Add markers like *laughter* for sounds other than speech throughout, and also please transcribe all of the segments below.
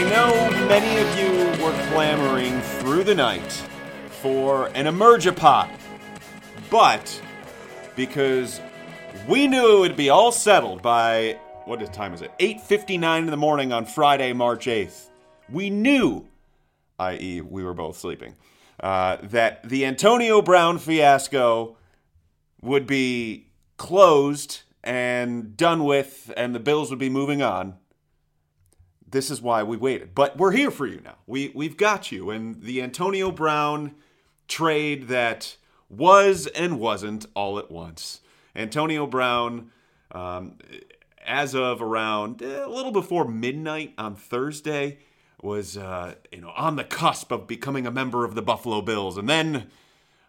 I know many of you were clamoring through the night for an Emergipot, but because we knew it would be all settled by what time is it? 8:59 in the morning on Friday, March 8th. We knew, i.e., we were both sleeping, uh, that the Antonio Brown fiasco would be closed and done with, and the Bills would be moving on this is why we waited. But we're here for you now. We we've got you. And the Antonio Brown trade that was and wasn't all at once. Antonio Brown, um, as of around eh, a little before midnight on Thursday, was uh, you know on the cusp of becoming a member of the Buffalo Bills, and then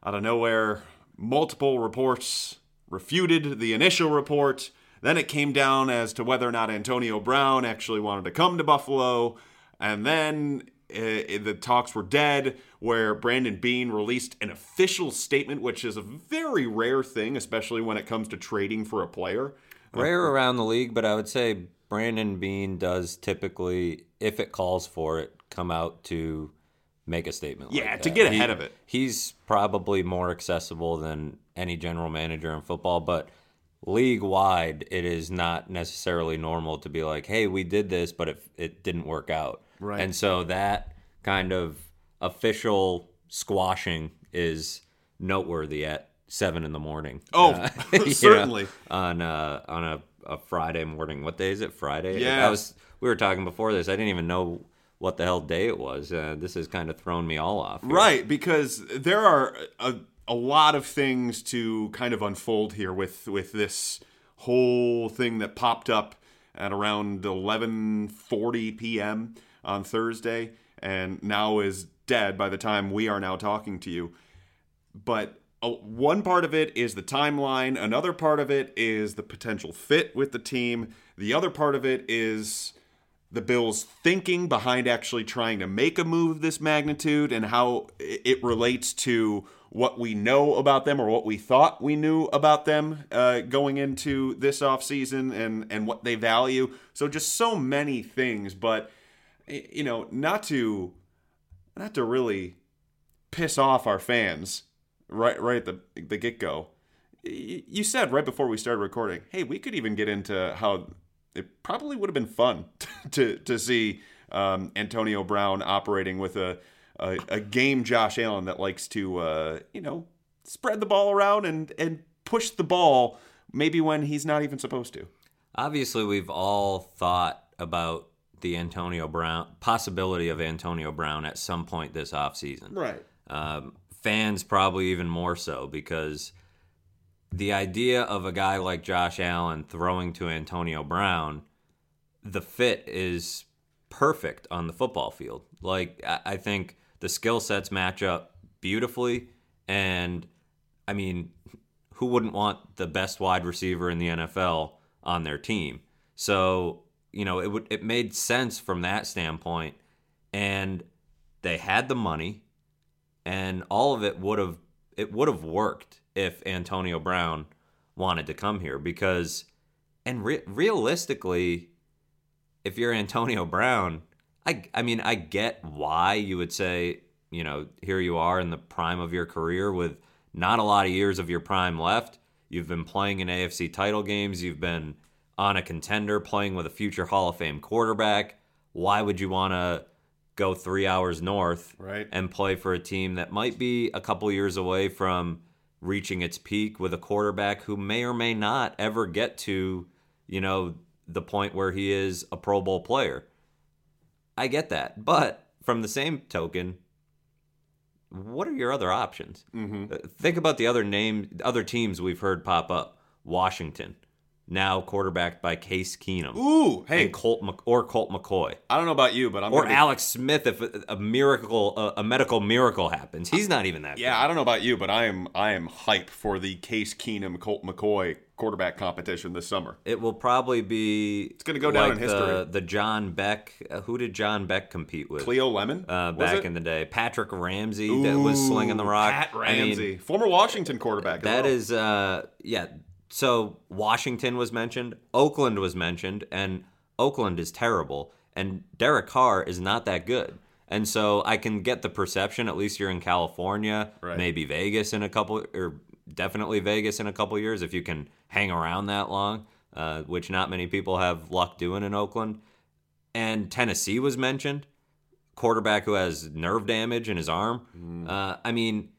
out of nowhere, multiple reports refuted the initial report then it came down as to whether or not Antonio Brown actually wanted to come to Buffalo. And then uh, the talks were dead, where Brandon Beane released an official statement, which is a very rare thing, especially when it comes to trading for a player. Rare around the league, but I would say Brandon Beane does typically, if it calls for it, come out to make a statement. Yeah, like to get ahead He- of it. He's probably more accessible than any general manager in football, but league wide, it is not necessarily normal to be like, "Hey, we did this, but it it didn't work out." Right. And so that kind of official squashing is noteworthy at seven in the morning. Oh, Uh, *laughs* *laughs* you know, certainly. on uh, on a, a Friday morning. What day is it? Friday. Yeah. I was. We were talking before this. I didn't even know what the hell day it was. Uh, this has kind of thrown me all off. here. Right, because there are a, a lot of things to kind of unfold here with with this whole thing that popped up at around 11:40 p.m. on Thursday and now is dead by the time we are now talking to you. But uh, one part of it is the timeline, another part of it is the potential fit with the team, the other part of it is the Bills' thinking behind actually trying to make a move of this magnitude and how it relates to what we know about them or what we thought we knew about them uh, going into this offseason and, and what they value. So just so many things, but you know, not to not to really piss off our fans right right at the the get go. You said right before we started recording, hey, we could even get into how it probably would have been fun *laughs* to to see um, Antonio Brown operating with a, a a game Josh Allen that likes to uh, you know spread the ball around and and push the ball maybe when he's not even supposed to. Obviously, we've all thought about the Antonio Brown possibility of Antonio Brown at some point this offseason. Right. um, fans probably even more so because the idea of a guy like Josh Allen throwing to Antonio Brown, the fit is perfect on the football field. Like I think the skill sets match up beautifully, and I mean, who wouldn't want the best wide receiver in the NFL on their team? So you know, it would it made sense from that standpoint, and they had the money and all of it would have it would have worked if Antonio Brown wanted to come here because and re- realistically if you're Antonio Brown I I mean I get why you would say you know here you are in the prime of your career with not a lot of years of your prime left. You've been playing in AFC title games. You've been on a contender playing with a future Hall of Fame quarterback. Why would you want to go 3 hours north Right. and play for a team that might be a couple years away from reaching its peak with a quarterback who may or may not ever get to, you know, the point where he is a Pro Bowl player. I get that. But from the same token, what are your other options? Mm-hmm. Think about the other name, other teams we've heard pop up. Washington, now quarterbacked by Case Keenum, Ooh, hey, and Colt Mc- or Colt McCoy, I don't know about you, but I'm or be- Alex Smith if a, a miracle, a, a medical miracle happens. He's not even that. Yeah, I don't know about you, but I am I am hype for the Case Keenum Colt McCoy quarterback competition this summer. It will probably be. It's gonna go down in history. The, the John Beck. Uh, who did John Beck compete with? Cleo Lemon Uh, back it? in the day, Patrick Ramsey that was slinging the rock. Pat I mean, Ramsey, former Washington quarterback. That well. is, uh, yeah. So Washington was mentioned, Oakland was mentioned, and Oakland is terrible. and Derek Carr is not that good. And so I can get the perception, at least you're in California, Right. maybe Vegas in a couple, or definitely Vegas in a couple years if you can hang around that long, uh, which not many people have luck doing in Oakland. And Tennessee was mentioned, quarterback who has nerve damage in his arm. Uh, I mean,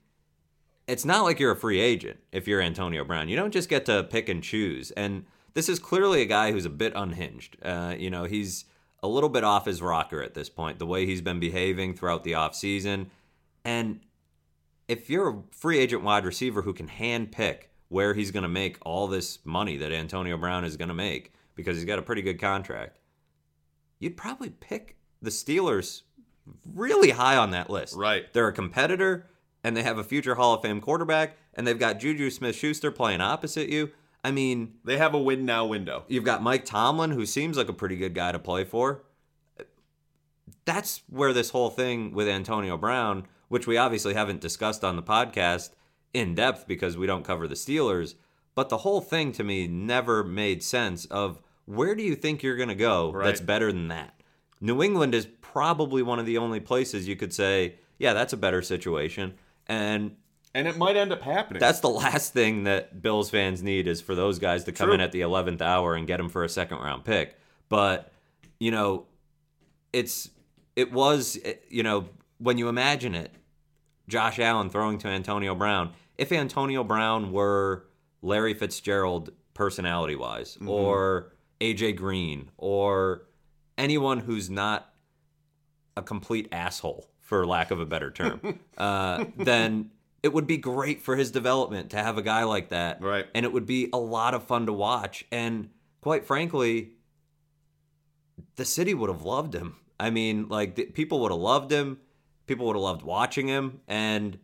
it's not like you're a free agent if you're Antonio Brown. You don't just get to pick and choose. And this is clearly a guy who's a bit unhinged. Uh, you know, he's a little bit off his rocker at this point, the way he's been behaving throughout the offseason. And if you're a free agent wide receiver who can hand pick where he's going to make all this money that Antonio Brown is going to make because he's got a pretty good contract, you'd probably pick the Steelers really high on that list. Right. They're a competitor and they have a future Hall of Fame quarterback and they've got Juju Smith Schuster playing opposite you. I mean, They have a win now window. You've got Mike Tomlin, who seems like a pretty good guy to play for. That's where this whole thing with Antonio Brown, which we obviously haven't discussed on the podcast in depth because we don't cover the Steelers, but the whole thing to me never made sense of where do you think you're going to go Right. that's better than that? New England is probably one of the only places you could say, yeah, that's a better situation. And And it might end up happening. that's the last thing that Bills fans need is for those guys to come True. in at the 11th hour and get them for a second round pick. But, you know, it's it was you know, when you imagine it, Josh Allen throwing to Antonio Brown, if Antonio Brown were Larry Fitzgerald personality wise mm-hmm. or AJ Green or anyone who's not a complete asshole, for lack of a better term, *laughs* uh, then it would be great for his development to have a guy like that. Right. And it would be a lot of fun to watch. And quite frankly, the city would have loved him. I mean, like, the, people would have loved him. People would have loved watching him. And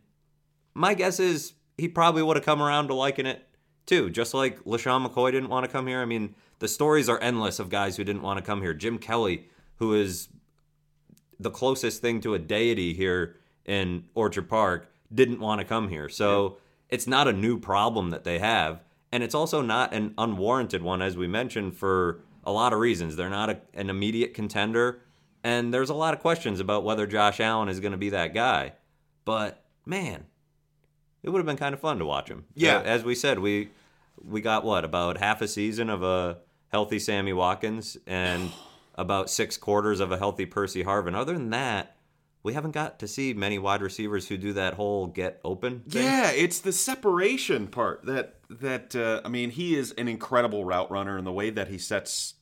my guess is he probably would have come around to liking it too. Just like LeSean McCoy didn't want to come here. I mean, the stories are endless of guys who didn't want to come here. Jim Kelly, who is the closest thing to a deity here in Orchard Park, didn't want to come here. So it's not a new problem that they have. And it's also not an unwarranted one, as we mentioned, for a lot of reasons. They're not a, an immediate contender. And there's a lot of questions about whether Josh Allen is going to be that guy. But man, it would have been kind of fun to watch him. Yeah. Uh, As we said, we we got what about half a season of a healthy Sammy Watkins and *sighs* *sighs* about six quarters of a healthy Percy Harvin. Other than that, we haven't got to see many wide receivers who do that whole get open. Thing. Yeah, it's the separation part that that uh, I mean, he is an incredible route runner, and the way that he sets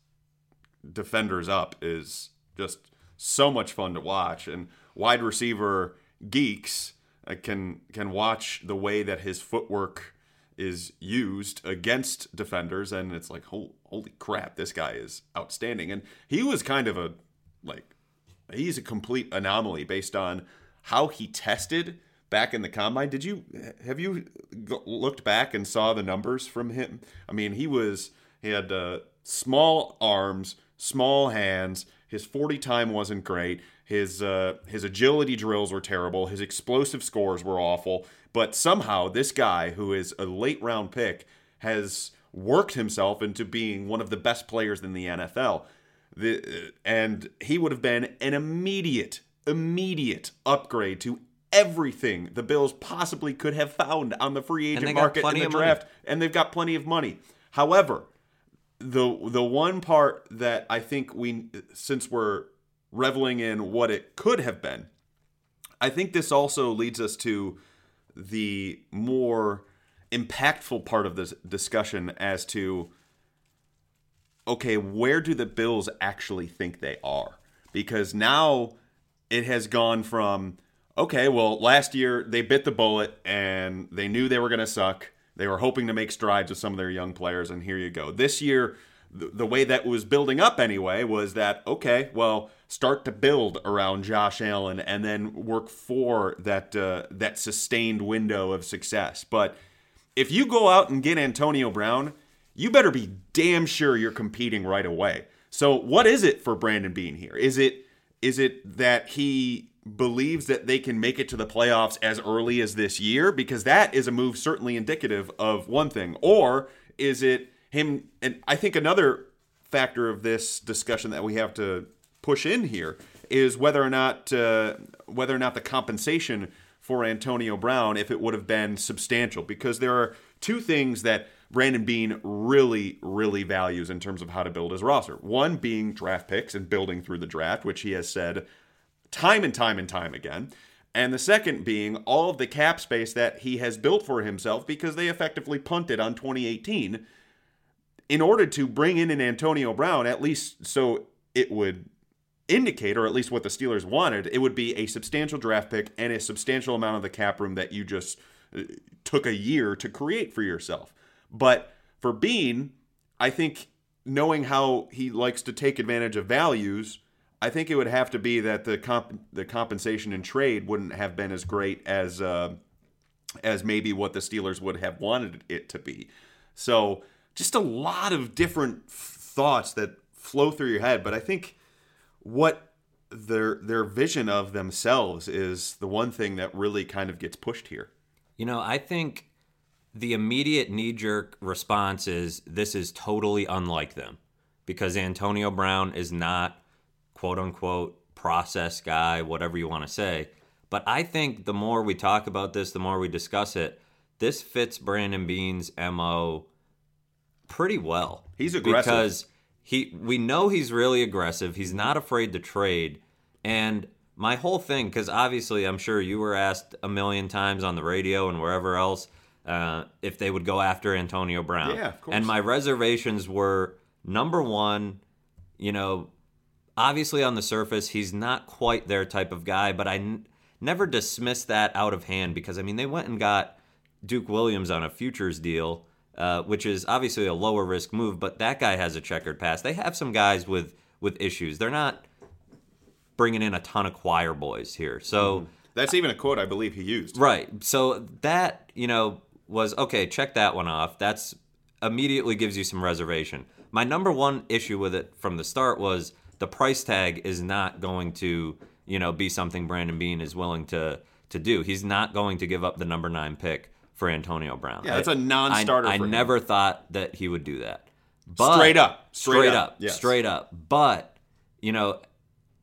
defenders up is just so much fun to watch. And wide receiver geeks uh, can can watch the way that his footwork is used against defenders, and it's like, holy, holy crap, this guy is outstanding. And he was kind of a like he's a complete anomaly based on how he tested back in the combine. Did you have you looked back and saw the numbers from him? I mean, he was he had uh, small arms, small hands. His 40 time wasn't great. His uh, his agility drills were terrible. His explosive scores were awful. But somehow this guy, who is a late round pick, has worked himself into being one of the best players in the NFL. The, uh, and he would have been an immediate, immediate upgrade to everything the Bills possibly could have found on the free agent market in the of money. draft, and they've got plenty of money. However, the the one part that I think we, since we're reveling in what it could have been, I think this also leads us to the more impactful part of this discussion as to okay, where do the Bills actually think they are? Because now it has gone from okay, well, last year they bit the bullet and they knew they were going to suck. They were hoping to make strides with some of their young players, and here you go. This year, the, way that was building up anyway was that okay, well, start to build around Josh Allen and then work for that uh, that sustained window of success. But if you go out and get Antonio Brown, you better be damn sure you're competing right away. So what is it for Brandon Beane here? Is it is it that he believes that they can make it to the playoffs as early as this year because that is a move certainly indicative of one thing or is it him and I think another factor of this discussion that we have to push in here is whether or not uh, whether or not the compensation for Antonio Brown, if it would have been substantial, because there are two things that Brandon Beane really, really values in terms of how to build his roster. One being draft picks and building through the draft, which he has said time and time and time again. And the second being all of the cap space that he has built for himself because they effectively punted on 2018 in order to bring in an Antonio Brown, at least so it would indicate, or at least what the Steelers wanted, it would be a substantial draft pick and a substantial amount of the cap room that you just uh, took a year to create for yourself. But for Beane, I think knowing how he likes to take advantage of values, I think it would have to be that the comp- the compensation in trade wouldn't have been as great as uh, as maybe what the Steelers would have wanted it to be. So just a lot of different thoughts that flow through your head. But I think what their their vision of themselves is the one thing that really kind of gets pushed here. You know, I think the immediate knee jerk response is this is totally unlike them because Antonio Brown is not quote unquote process guy, whatever you want to say. But I think the more we talk about this, the more we discuss it, this fits Brandon Beane's MO pretty well. He's aggressive. Because he we know he's really aggressive. He's not afraid to trade. And my whole thing, because obviously I'm sure you were asked a million times on the radio and wherever else uh, if they would go after Antonio Brown. Yeah, of course. And my reservations were number one, you know, obviously on the surface he's not quite their type of guy, but I n- never dismissed that out of hand because I mean they went and got Duke Williams on a futures deal, uh, which is obviously a lower risk move, but that guy has a checkered past. They have some guys with with issues. They're not bringing in a ton of choir boys here, so. That's even a quote I believe he used. Right. So that, you know, was okay, check that one off. That's immediately gives you some reservation. My number one issue with it from the start was the price tag is not going to, you know, be something Brandon Beane is willing to to do. He's not going to give up the number 9 pick for Antonio Brown. Yeah, that's a non-starter I, him. never thought that he would do that. But, Straight up. Straight, Straight up. up. Yes. Straight up. But, you know,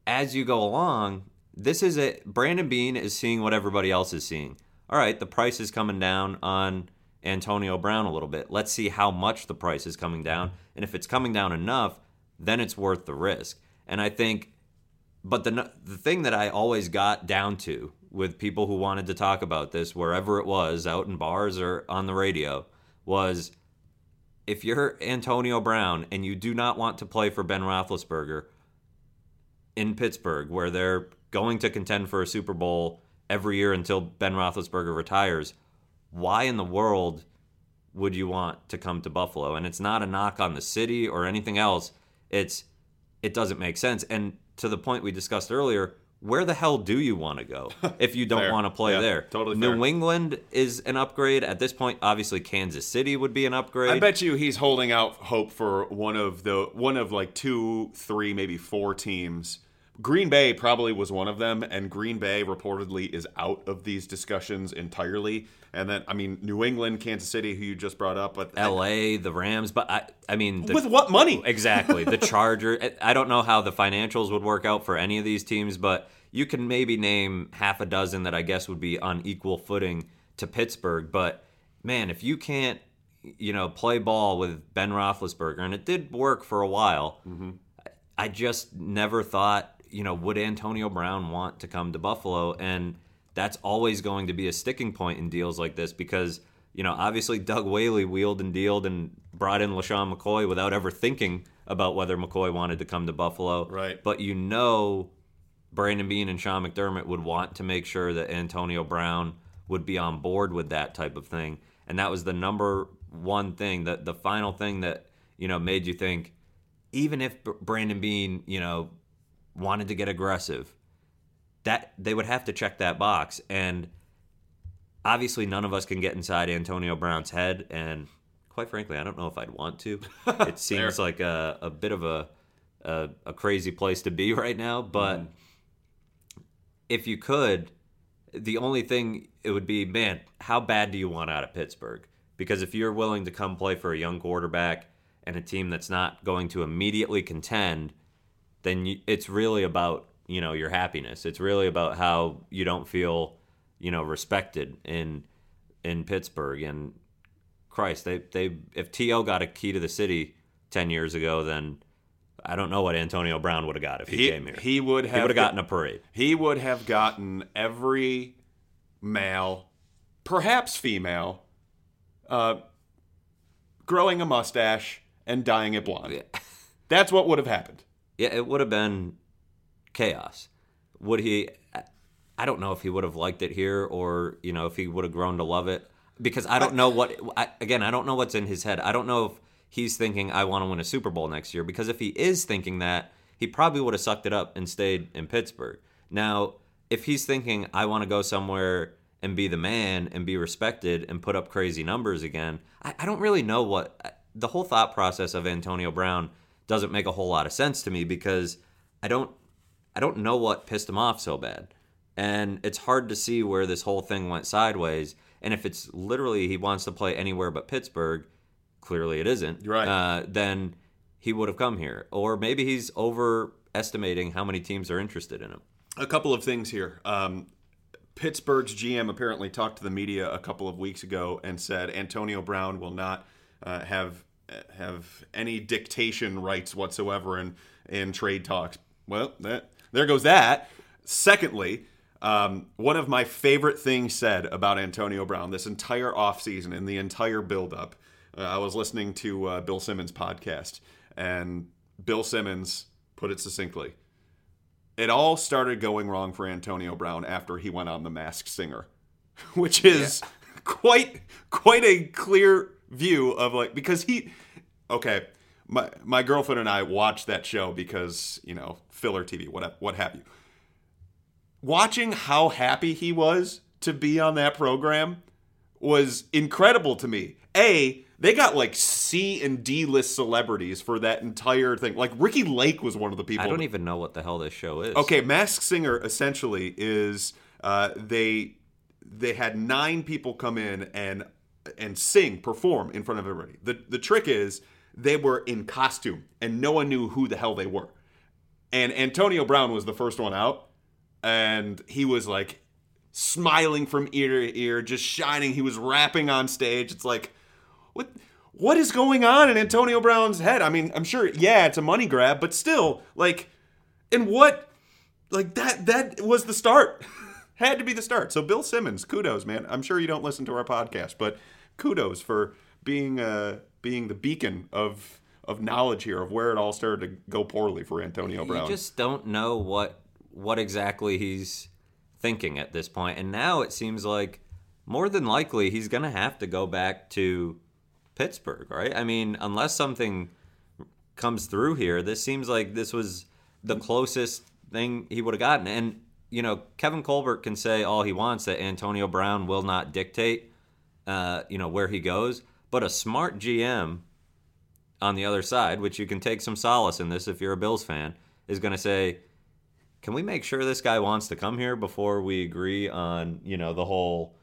as you go along, this is a Brandon Beane is seeing what everybody else is seeing. All right, the price is coming down on Antonio Brown a little bit. Let's see how much the price is coming down. And if it's coming down enough, then it's worth the risk. And I think but the the thing that I always got down to with people who wanted to talk about this wherever it was, out in bars or on the radio, was if you're Antonio Brown and you do not want to play for Ben Roethlisberger in Pittsburgh, where they're going to contend for a Super Bowl every year until Ben Roethlisberger retires, why in the world would you want to come to Buffalo? And it's not a knock on the city or anything else. It's it doesn't make sense. And to the point we discussed earlier, where the hell do you want to go *laughs* if you don't want to play Yeah, there? totally New fair. England is an upgrade at this point. Obviously, Kansas City would be an upgrade. I bet you he's holding out hope for one of the one of like two, three, maybe four teams. Green Bay probably was one of them, and Green Bay reportedly is out of these discussions entirely. And then, I mean, New England, Kansas City, who you just brought up, but L.A., the Rams, but I, I mean, the, with what money? *laughs* Exactly. The Charger. I don't know how the financials would work out for any of these teams, but you can maybe name half a dozen that I guess would be on equal footing to Pittsburgh. But man, if you can't, you know, play ball with Ben Roethlisberger, and it did work for a while, mm-hmm. I just never thought, you know, would Antonio Brown want to come to Buffalo? And that's always going to be a sticking point in deals like this because, you know, obviously Doug Whaley wheeled and dealed and brought in LeSean McCoy without ever thinking about whether McCoy wanted to come to Buffalo. Right. But you know, Brandon Beane and Sean McDermott would want to make sure that Antonio Brown would be on board with that type of thing. And that was the number one thing, that the final thing that, you know, made you think, even if Brandon Beane, you know, wanted to get aggressive, that they would have to check that box. And obviously, none of us can get inside Antonio Brown's head. And quite frankly, I don't know if I'd want to. *laughs* It seems like a, a bit of a, a a crazy place to be *laughs* right now. But mm-hmm. if you could, the only thing it would be, man, how bad do you want out of Pittsburgh? Because if you're willing to come play for a young quarterback and a team that's not going to immediately contend, then you, it's really about you know your happiness. It's really about how you don't feel you know respected in in Pittsburgh. And Christ, they they if T.O. got a key to the city ten years ago, then I don't know what Antonio Brown would have got if he, He, came here. he would have, He would have gotten a parade. he would have gotten every male, perhaps female, uh, growing a mustache and dyeing it blonde. That's what would have happened. Yeah, it would have been chaos. Would he? I don't know if he would have liked it here, or you know, if he would have grown to love it. Because I don't know what. I, again, I don't know what's in his head. I don't know if he's thinking I want to win a Super Bowl next year. Because if he is thinking that, he probably would have sucked it up and stayed in Pittsburgh. Now, if he's thinking I want to go somewhere and be the man and be respected and put up crazy numbers again, I, I don't really know what the whole thought process of Antonio Brown doesn't make a whole lot of sense to me because I don't I don't know what pissed him off so bad. And it's hard to see where this whole thing went sideways. And if it's literally he wants to play anywhere but Pittsburgh, clearly it isn't. Right. Uh, then he would have come here. Or maybe he's overestimating how many teams are interested in him. A couple of things here. Um, Pittsburgh's GM apparently talked to the media a couple of weeks ago and said Antonio Brown will not uh, have have any dictation rights whatsoever in in trade talks. Well, that there goes that. Secondly, um, one of my favorite things said about Antonio Brown this entire offseason and the entire buildup. Uh, I was listening to uh, Bill Simmons' podcast, and Bill Simmons put it succinctly it all started going wrong for Antonio Brown after he went on The Masked Singer, *laughs* which is quite quite a clear view of like because he okay my my girlfriend and I watched that show because you know filler TV what what have you. Watching how happy he was to be on that program was incredible to me. A they got like C and D list celebrities for that entire thing. Like Ricki Lake was one of the people I don't even know what the hell this show is. Okay, Masked Singer essentially is uh, they they had nine people come in and and sing, perform in front of everybody. The the trick is they were in costume and no one knew who the hell they were. And Antonio Brown was the first one out, and he was like smiling from ear to ear, just shining. He was rapping on stage. It's like, what what is going on in Antonio Brown's head? I mean, I'm sure, yeah, it's a money grab, but still, like, and what like that that was the start *laughs* had to be the start so bill simmons kudos man i'm sure you don't listen to our podcast but kudos for being uh being the beacon of of knowledge here of where it all started to go poorly for antonio brown You just don't know what what exactly he's thinking at this point. And now it seems like more than likely he's going to have to go back to Pittsburgh, right? I mean, unless something comes through here, this seems like this was the closest thing he would have gotten. And you know, Kevin Colbert can say all he wants that Antonio Brown will not dictate uh, you know, where he goes, but a smart GM on the other side, which you can take some solace in this if you're a Bills fan, is going to say, "Can we make sure this guy wants to come here before we agree on, you know, the whole,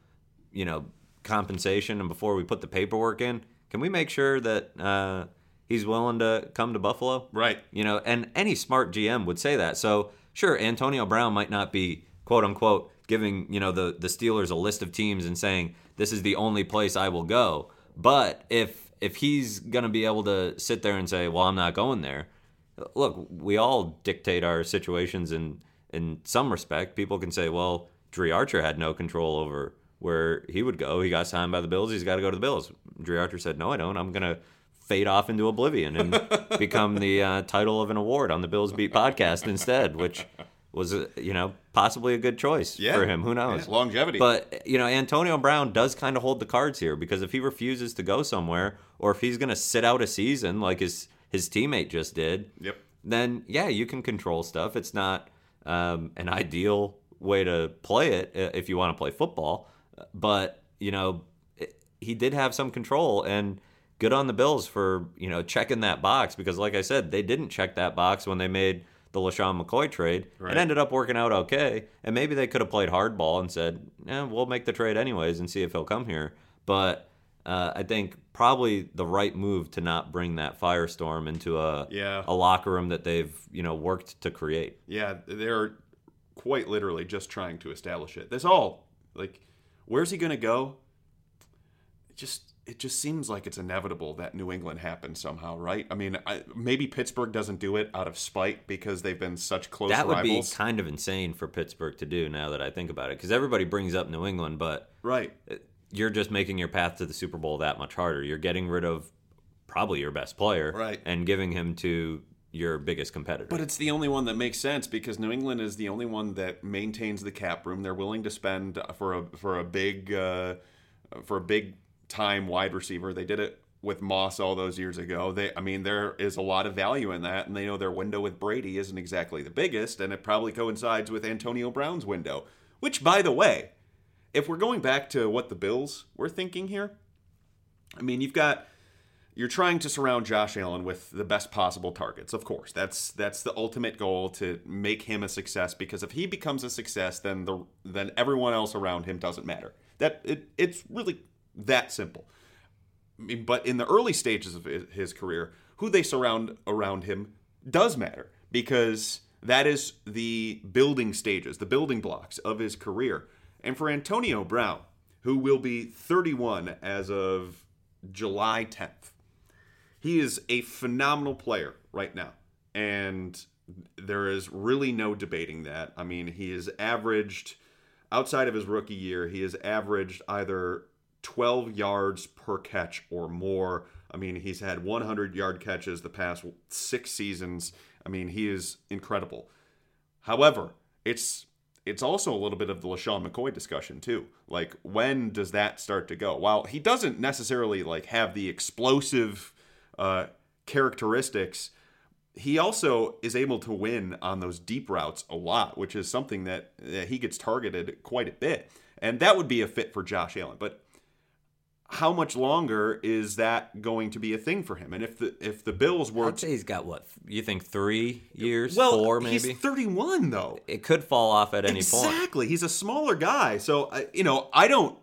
you know, compensation and before we put the paperwork in? Can we make sure that uh, he's willing to come to Buffalo?" right You know, and any smart GM would say that. So sure, Antonio Brown might not be quote unquote giving you know the the Steelers a list of teams and saying this is the only place I will go. But if if he's gonna be able to sit there and say, well, I'm not going there. Look, we all dictate our situations in in some respect. People can say, well, Dri Archer had no control over where he would go. He got signed by the Bills. He's got to go to the Bills. Dri Archer said, no, I don't. I'm gonna fade off into oblivion and *laughs* become the uh, title of an award on the Bills Beat podcast instead, which was, uh, you know, possibly a good choice Yeah. for him. Who knows? Yeah, longevity. But, you know, Antonio Brown does kind of hold the cards here because if he refuses to go somewhere or if he's going to sit out a season like his, his teammate just did, yep then yeah, you can control stuff. It's not um, an ideal way to play it uh, if you want to play football, but you know it, he did have some control and good on the Bills for you know checking that box because like I said, they didn't check that box when they made the LeSean McCoy trade. Right. It ended up working out okay, and maybe they could have played hardball and said, "Yeah, we'll make the trade anyways and see if he'll come here." But uh, I think probably the right move to not bring that firestorm into a Yeah. a locker room that they've you know worked to create. Yeah, they're quite literally just trying to establish it. That's all. Like, where's he going to go? Just it just seems like it's inevitable that New England happens somehow, right? I mean, I, maybe Pittsburgh doesn't do it out of spite because they've been such close That would rivals. be kind of insane for Pittsburgh to do now that I think about it, because everybody brings up New England, but right. you're just making your path to the Super Bowl that much harder. You're getting rid of probably your best player, Right. and giving him to your biggest competitor. But it's the only one that makes sense because New England is the only one that maintains the cap room. They're willing to spend for a for a big uh, for a big time wide receiver. They did it with Moss all those years ago. They, I mean, there is a lot of value in that, and they know their window with Brady isn't exactly the biggest, and it probably coincides with Antonio Brown's window. Which, by the way, if we're going back to what the Bills were thinking here, I mean, you've got you're trying to surround Josh Allen with the best possible targets. Of course, that's that's the ultimate goal to make him a success. Because if he becomes a success, then the then everyone else around him doesn't matter. That it, it's really that simple. But in the early stages of his- his career, who they surround around him does matter because that is the building stages, the building blocks of his career. And for Antonio Brown, who will be 31 as of July 10th, he is a phenomenal player right now. And there is really no debating that. I mean, he has averaged, outside of his rookie year, he has averaged either 12 yards per catch or more. I mean, he's had 100 yard catches the past six seasons. I mean, he is incredible. However, it's it's also a little bit of the LeSean McCoy discussion too. Like when does that start to go? While he doesn't necessarily like have the explosive uh, characteristics, he also is able to win on those deep routes a lot, which is something that, that he gets targeted quite a bit. And that would be a fit for Josh Allen. But how much longer is that going to be a thing for him? And if the if the Bills were I'd say he's got what you think three years, well, four maybe. he's 31 though. it could fall off at any point. Exactly. He's a smaller guy. So, you know, I don't,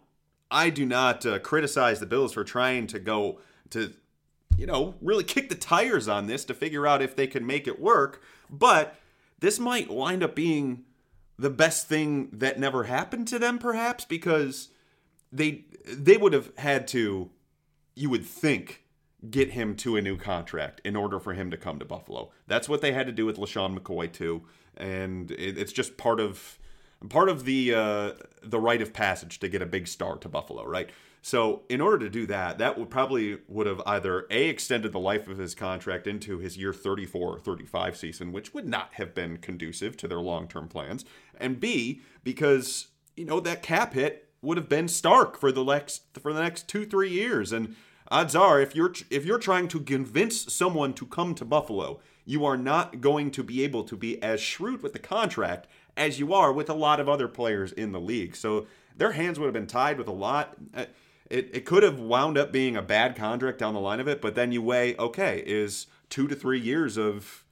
I do not uh, criticize the Bills for trying to go to, you know, really kick the tires on this to figure out if they can make it work. But this might wind up being the best thing that never happened to them, perhaps, because they they would have had to, you would think, get him to a new contract in order for him to come to Buffalo. That's what they had to do with LeSean McCoy too, and it, it's just part of part of the uh, the rite of passage to get a big star to Buffalo, right? So in order to do that, that would probably would have either a extended the life of his contract into his year 34 or 35 season, which would not have been conducive to their long term plans, and b because you know that cap hit would have been stark for the next for the next two three years, and odds are if you're if you're trying to convince someone to come to Buffalo, you are not going to be able to be as shrewd with the contract as you are with a lot of other players in the league. So their hands would have been tied with a lot. Uh, It, it could have wound up being a bad contract down the line of it, but then you weigh, okay, is two to three years of,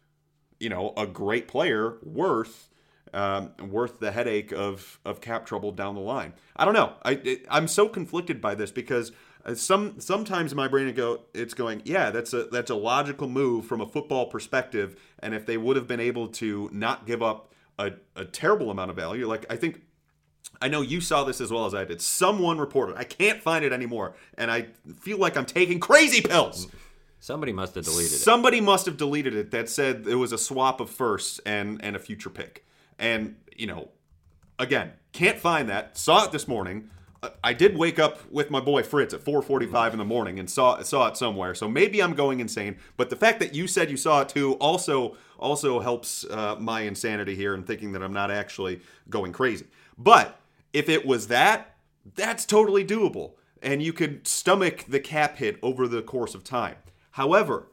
you know, a great player worth um, worth the headache of of cap trouble down the line? I don't know. I it, I'm so conflicted by this because uh, some sometimes my brain go it's going yeah that's a that's a logical move from a football perspective, and if they would have been able to not give up a, a terrible amount of value, like I think I know you saw this as well as I did. Someone reported. I can't find it anymore, and I feel like I'm taking crazy pills. Somebody must have deleted it. Somebody must have deleted it that said it was a swap of firsts and and a future pick. And you know, again, can't find that. Saw it this morning. I did wake up with my boy Fritz at 4:45 in the morning and saw saw it somewhere. So maybe I'm going insane. But the fact that you said you saw it too also also helps uh, my insanity here and thinking that I'm not actually going crazy. But if it was that, that's totally doable, and you could stomach the cap hit over the course of time. However,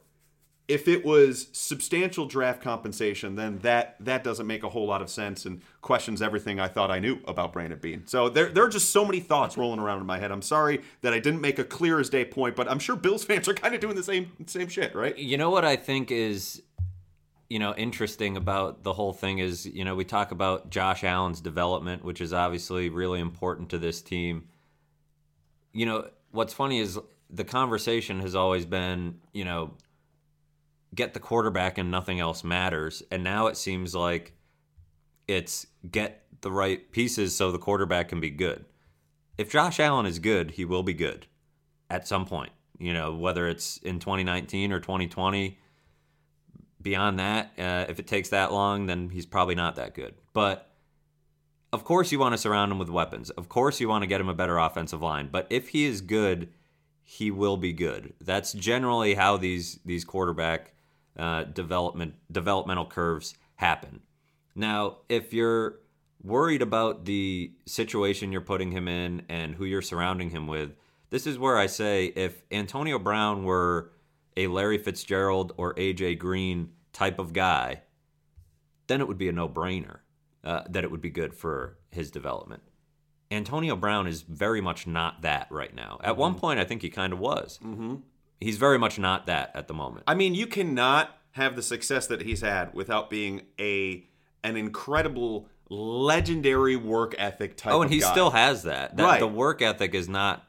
if it was substantial draft compensation, then that that doesn't make a whole lot of sense and questions everything I thought I knew about Brandon Beane. So there, there are just so many thoughts rolling around in my head. I'm sorry that I didn't make a clear as day point, but I'm sure Bills fans are kind of doing the same same shit, right? You know what I think is, you know, interesting about the whole thing is, you know, we talk about Josh Allen's development, which is obviously really important to this team. You know, what's funny is the conversation has always been, you know, get the quarterback and nothing else matters. And now it seems like it's get the right pieces so the quarterback can be good. If Josh Allen is good, he will be good at some point. You know, whether it's in 2019 or 2020. Beyond that, uh, if it takes that long, then he's probably not that good. But of course, you want to surround him with weapons. Of course, you want to get him a better offensive line. But if he is good, he will be good. That's generally how these these quarterback uh, development developmental curves happen. Now, if you're worried about the situation you're putting him in and who you're surrounding him with, this is where I say if Antonio Brown were a Larry Fitzgerald or AJ Green type of guy, then it would be a no brainer uh, that it would be good for his development. Antonio Brown is very much not that right now. At mm-hmm. one point, I think he kind of was. Mm-hmm. He's very much not that at the moment. I mean, you cannot have the success that he's had without being a an incredible legendary work ethic type. Oh, and he guy. still has that. that. Right. The work ethic is not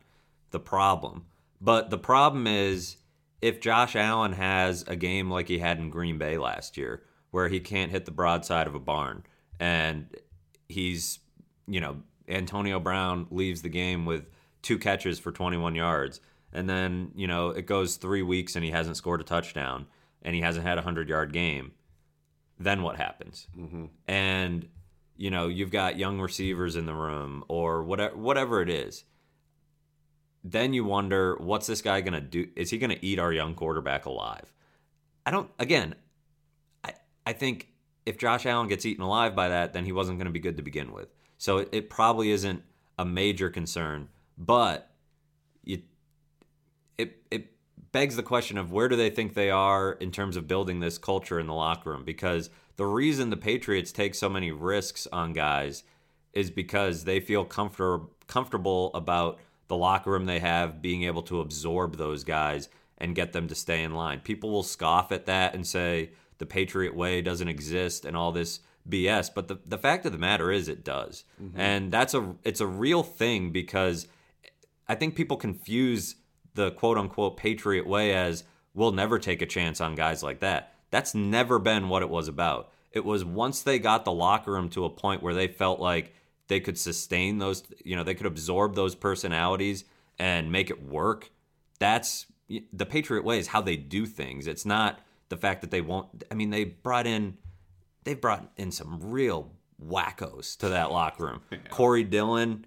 the problem, but the problem is if Josh Allen has a game like he had in Green Bay last year, where he can't hit the broadside of a barn, and he's, you know, Antonio Brown leaves the game with two catches for 21 yards, and then you know it goes three weeks and he hasn't scored a touchdown, and he hasn't had a hundred yard game then what happens? Mm-hmm. And you know, you've got young receivers in the room or whatever whatever it is. Then you wonder, what's this guy going to do? Is he going to eat our young quarterback alive? I don't again, I I think if Josh Allen gets eaten alive by that, then he wasn't going to be good to begin with. So it, it probably isn't a major concern, but you it it begs the question of where do they think they are in terms of building this culture in the locker room? Because the reason the Patriots take so many risks on guys is because they feel comfort- comfortable about the locker room they have being able to absorb those guys and get them to stay in line. People will scoff at that and say the Patriot way doesn't exist and all this BS, but the the fact of the matter is it does. Mm-hmm. And that's a it's a real thing because I think people confuse the quote unquote patriot way as we'll never take a chance on guys like that. That's never been what it was about. It was once they got the locker room to a point where they felt like they could sustain those, you know, they could absorb those personalities and make it work. That's the Patriot way is how they do things. It's not the fact that they won't. I mean, they brought in, they've brought in some real wackos to that locker room. *laughs* Corey Dillon,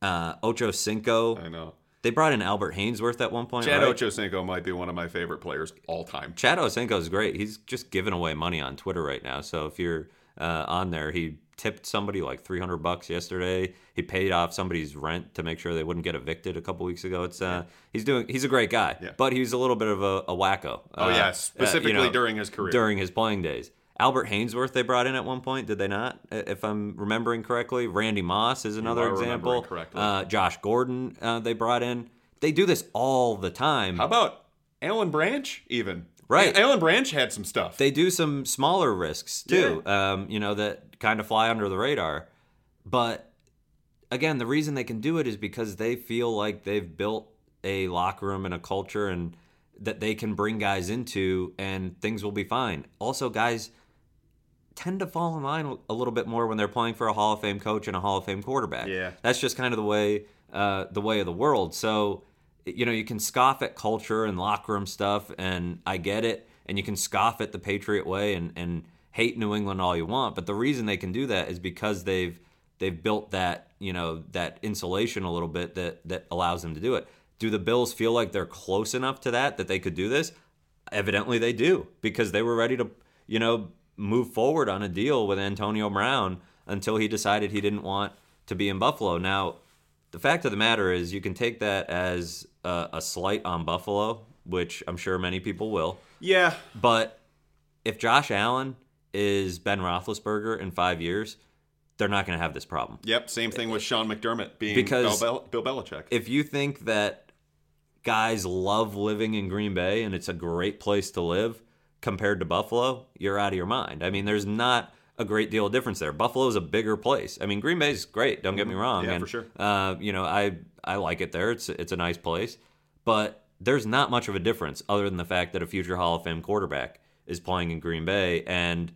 uh, Ocho Cinco. I know. They brought in Albert Haynesworth at one point. Chad right? Ochocinco might be one of my favorite players all time. Chad Ochocinco is great. He's just giving away money on Twitter right now. So if you're uh, on there, he tipped somebody like 300 bucks yesterday. He paid off somebody's rent to make sure they wouldn't get evicted a couple weeks ago. It's uh, he's doing he's a great guy, yeah. but he's a little bit of a, a wacko. Oh uh, yeah, specifically uh, you know, during his career, during his playing days. Albert Haynesworth they brought in at one point, did they not? If I'm remembering correctly, Randy Moss is another example. Uh, Josh Gordon uh, they brought in. They do this all the time. How about Alan Branch even? Right. Alan Branch had some stuff. They do some smaller risks too, yeah. um, you know, that kind of fly under the radar. But again, the reason they can do it is because they feel like they've built a locker room and a culture and that they can bring guys into and things will be fine. Also, guys tend to fall in line a little bit more when they're playing for a Hall of Fame coach and a Hall of Fame quarterback. Yeah. That's just kind of the way uh, the way of the world. So, you know, you can scoff at culture and locker room stuff, and I get it. And you can scoff at the Patriot way and, and hate New England all you want. But the reason they can do that is because they've they've built that you know that insulation a little bit that that allows them to do it. Do the Bills feel like they're close enough to that that they could do this? Evidently, they do because they were ready to you know move forward on a deal with Antonio Brown until he decided he didn't want to be in Buffalo. Now, the fact of the matter is, you can take that as a, a slight on Buffalo, which I'm sure many people will. Yeah. But if Josh Allen is Ben Roethlisberger in five years, they're not going to have this problem. Yep. Same thing with Sean McDermott being because Bill, Bill Belichick. If you think that guys love living in Green Bay and it's a great place to live compared to Buffalo, you're out of your mind. I mean, there's not a great deal of difference there. Buffalo's a bigger place. I mean, Green Bay's great. Don't get me wrong. Mm-hmm. Yeah, and, for sure. Uh, you know, I I like it there. It's it's a nice place, but there's not much of a difference other than the fact that a future Hall of Fame quarterback is playing in Green Bay, and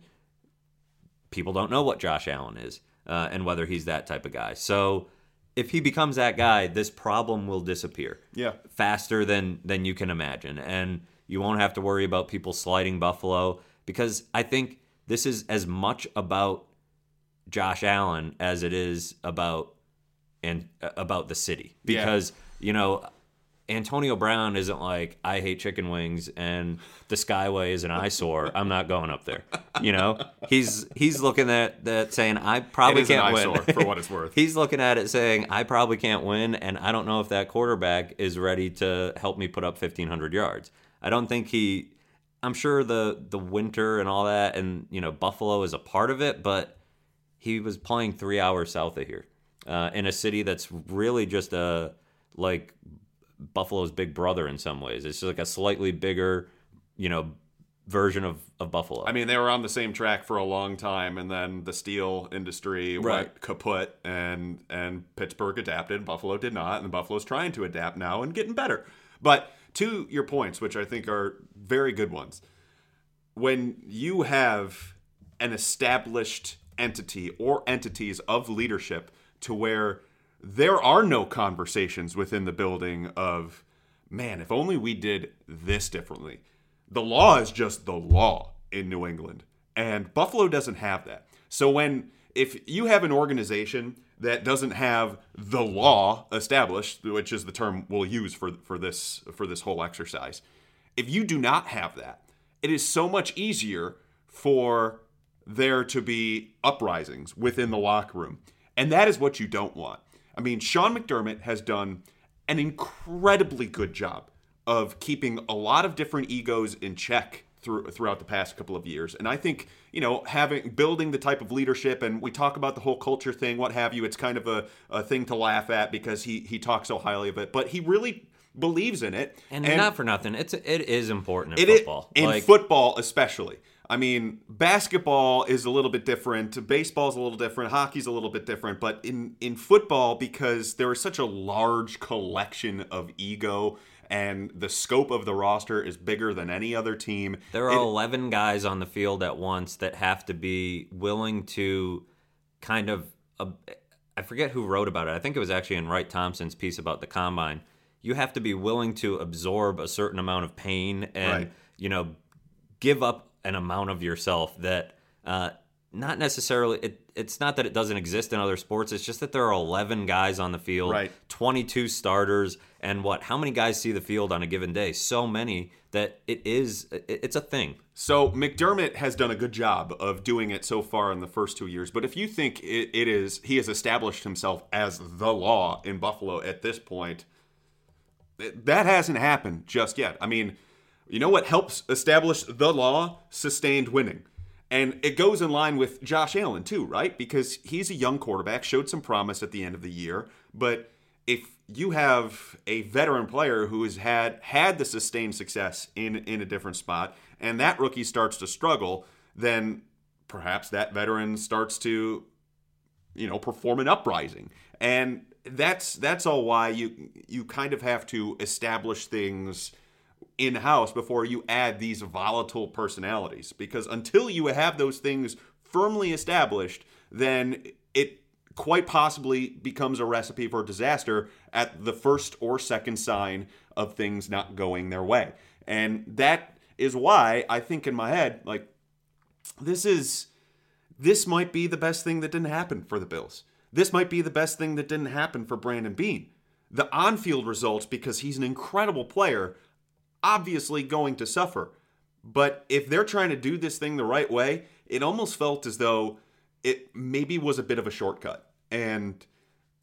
people don't know what Josh Allen is uh, and whether he's that type of guy. So if he becomes that guy, this problem will disappear Yeah. faster than than you can imagine, and you won't have to worry about people sliding Buffalo because I think this is as much about Josh Allen as it is about and uh, about the city Yeah. because you know Antonio Brown isn't like I hate chicken wings and the Skyway is an eyesore. I'm not going up there. You know, he's he's looking at that saying I probably can't win eyesore, for what it's worth. *laughs* he's looking at it saying I probably can't win, and I don't know if that quarterback is ready to help me put up 1,500 yards. I don't think he. I'm sure the the winter and all that, and you know Buffalo is a part of it, but he was playing three hours south of here, uh, in a city that's really just a like Buffalo's big brother in some ways. It's just like a slightly bigger, you know, version of, of Buffalo. I mean, they were on the same track for a long time, and then the steel industry Right. went kaput, and and Pittsburgh adapted. Buffalo did not, and Buffalo's trying to adapt now and getting better. But to your points, which I think are very good ones, when you have an established entity or entities of leadership to where there are no conversations within the building of, man, if only we did this differently. The law is just the law in New England, and Buffalo doesn't have that. So when if you have an organization that doesn't have the law established, which is the term we'll use for for this for this whole exercise, if you do not have that, it is so much easier for there to be uprisings within the locker room. And that is what you don't want. I mean, Sean McDermott has done an incredibly good job of keeping a lot of different egos in check through, throughout the past couple of years. And I think, you know, having building the type of leadership and we talk about the whole culture thing, what have you, it's kind of a, a thing to laugh at because he he talks so highly of it. But he really believes in it. and, not for nothing, it's it is important in is football. in Like, football, especially. I mean, basketball is a little bit different. Baseball's a little different. Hockey's a little bit different. But in in football, because there is such a large collection of ego, and the scope of the roster is bigger than any other team. There are it- 11 guys on the field at once that have to be willing to kind of. Uh, I forget who wrote about it. I think it was actually in Wright Thompson's piece about the combine. You have to be willing to absorb a certain amount of pain and, Right. you know, give up an amount of yourself that uh, not necessarily it, it's not that it doesn't exist in other sports it's just that there are 11 guys on the field Right. 22 starters and what how many guys see the field on a given day so many that it is it, it's a thing So McDermott has done a good job of doing it so far in the first two years. But if you think it, it is, he has established himself as the law in Buffalo at this point. That hasn't happened just yet. I mean, you know what helps establish the law? Sustained winning. And it goes in line with Josh Allen, too, right? Because he's a young quarterback, showed some promise at the end of the year. But if you have a veteran player who has had had the sustained success in in a different spot, and that rookie starts to struggle, then perhaps that veteran starts to, you know, perform an uprising. And that's that's all why you you kind of have to establish things in house before you add these volatile personalities because until you have those things firmly established then it quite possibly becomes a recipe for disaster at the first or second sign of things not going their way and that is why i think in my head like this is this might be the best thing that didn't happen for the Bills. This might be the best thing that didn't happen for Brandon Beane. The on field results, because he's an incredible player, obviously going to suffer. But if they're trying to do this thing the right way, it almost felt as though it maybe was a bit of a shortcut. And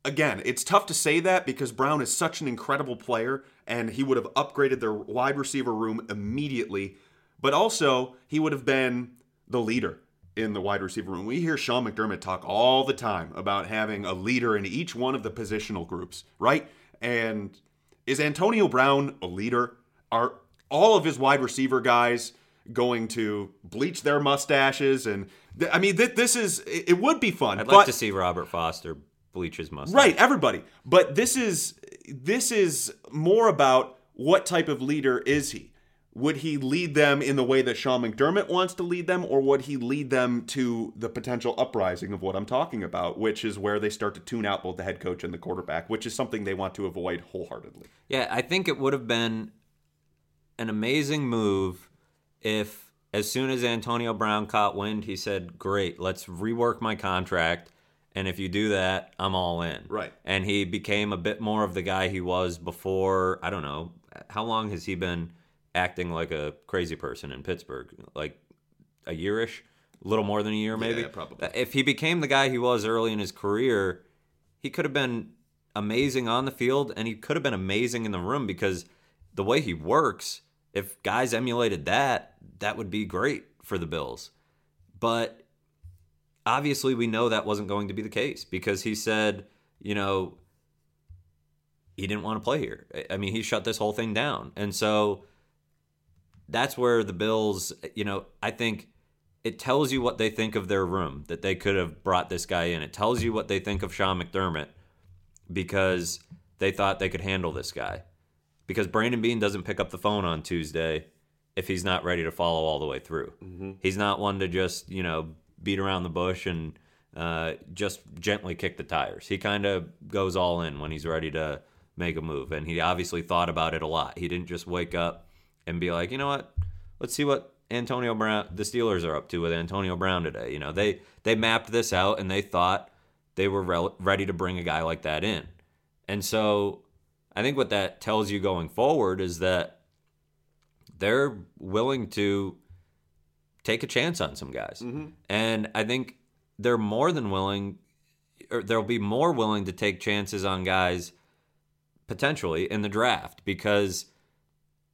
again, it's tough to say that because Brown is such an incredible player and he would have upgraded their wide receiver room immediately. But also, he would have been the leader in the wide receiver room. We hear Sean McDermott talk all the time about having a leader in each one of the positional groups, right? And is Antonio Brown a leader? Are all of his wide receiver guys going to bleach their mustaches and th- I mean th- this is it would be fun. I'd but, like to see Robert Foster bleach his mustache. Right, everybody. But this is this is more about what type of leader is he? Would he lead them in the way that Sean McDermott wants to lead them, or would he lead them to the potential uprising of what I'm talking about, which is where they start to tune out both the head coach and the quarterback, which is something they want to avoid wholeheartedly. Yeah, I think it would have been an amazing move if, as soon as Antonio Brown caught wind, he said, Great, let's rework my contract. And if you do that, I'm all in. Right. And he became a bit more of the guy he was before. I don't know. How long has he been acting like a crazy person in Pittsburgh? Like a yearish? A little more than a year, maybe? Yeah, probably. Uh, if he became the guy he was early in his career, he could have been amazing on the field and he could have been amazing in the room because the way he works, if guys emulated that, that would be great for the Bills. But obviously, we know that wasn't going to be the case because he said, you know, he didn't want to play here. I- mean, he shut this whole thing down. And so that's where the Bills, you know, I think it tells you what they think of their room that they could have brought this guy in. It tells you what they think of Sean McDermott because they thought they could handle this guy. Because Brandon Beane doesn't pick up the phone on Tuesday if he's not ready to follow all the way through. He's not one to just, you know, beat around the bush and uh, just gently kick the tires. He kind of goes all in when he's ready to make a move. And he obviously thought about it a lot. He didn't just wake up and be like, you know what, let's see what Antonio Brown, the Steelers are up to with Antonio Brown today. You know, they they mapped this out and they thought they were rel- ready to bring a guy like that in. And so I think what that tells you going forward is that they're willing to take a chance on some guys. Mm-hmm. And I think they're more than willing, or they'll be more willing to take chances on guys potentially in the draft because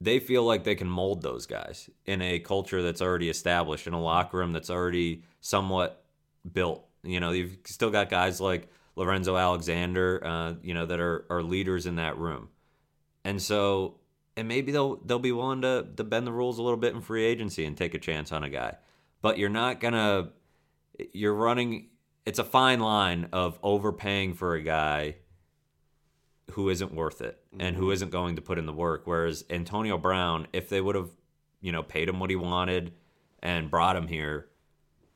they feel like they can mold those guys in a culture that's already established, in a locker room that's already somewhat built. You know, you've still got guys like Lorenzo Alexander, uh, you know, that are, are leaders in that room. And so, and maybe they'll they'll be willing to, to bend the rules a little bit in free agency and take a chance on a guy. But you're not gonna you're running it's a fine line of overpaying for a guy who isn't worth it and who isn't going to put in the work. Whereas Antonio Brown, if they would have, you know, paid him what he wanted and brought him here,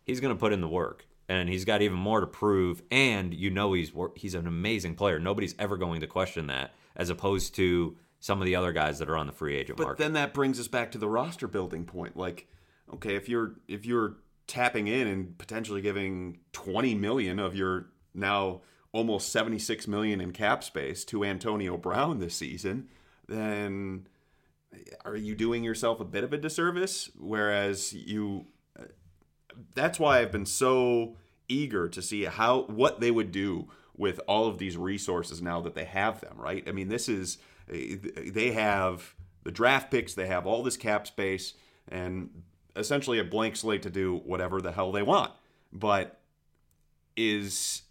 he's going to put in the work and he's got even more to prove. And you know, he's he's an amazing player. Nobody's ever going to question that, as opposed to some of the other guys that are on the free agent But market. then that brings us back to the roster building point. Like, okay, if you're if you're tapping in and potentially giving 20 million of your now almost 76 million in cap space to Antonio Brown this season, then are you doing yourself a bit of a disservice? Whereas you, that's why I've been so eager to see how what they would do with all of these resources now that they have them. Right? I mean, this is they have the draft picks, they have all this cap space, and essentially a blank slate to do whatever the hell they want. But is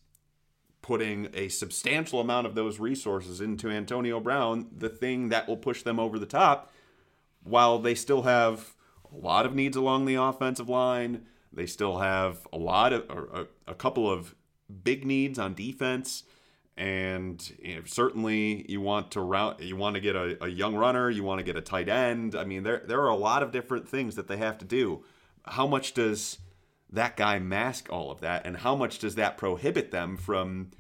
putting a substantial amount of those resources into Antonio Brown the thing that will push them over the top while they still have a lot of needs along the offensive line. They still have a lot of or a, a couple of big needs on defense. And you know, certainly, you want to route. You want to get a, a young runner. You want to get a tight end. I mean, there there are a lot of different things that they have to do. How much does that guy mask all of that, and how much does that prohibit them from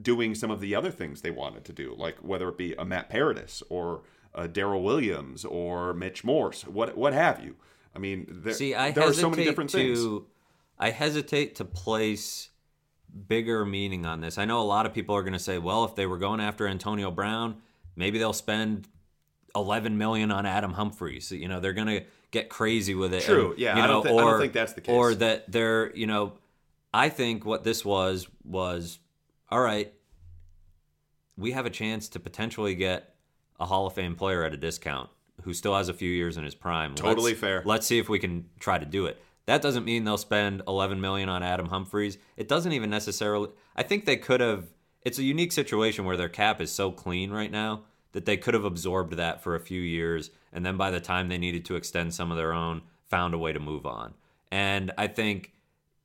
doing some of the other things they wanted to do, like whether it be a Matt Paradis or a Daryl Williams or Mitch Morse, what what have you? I mean, there, See, I there are so many different to things. I hesitate to place bigger meaning on this. I know a lot of people are going to say, well, if they were going after Antonio Brown, maybe they'll spend 11 million on Adam Humphries. You know, they're going to get crazy with it. True. and, Yeah, you I know, don't thi- I don't think that's the case. Or that they're, you know, I think what this was was all right, we have a chance to potentially get a Hall of Fame player at a discount who still has a few years in his prime. Totally Let's- fair. Let's see if we can try to do it. That doesn't mean they'll spend 11 million on Adam Humphries. It doesn't even necessarily I think they could have it's a unique situation where their cap is so clean right now that they could have absorbed that for a few years and then by the time they needed to extend some of their own, found a way to move on. And I think,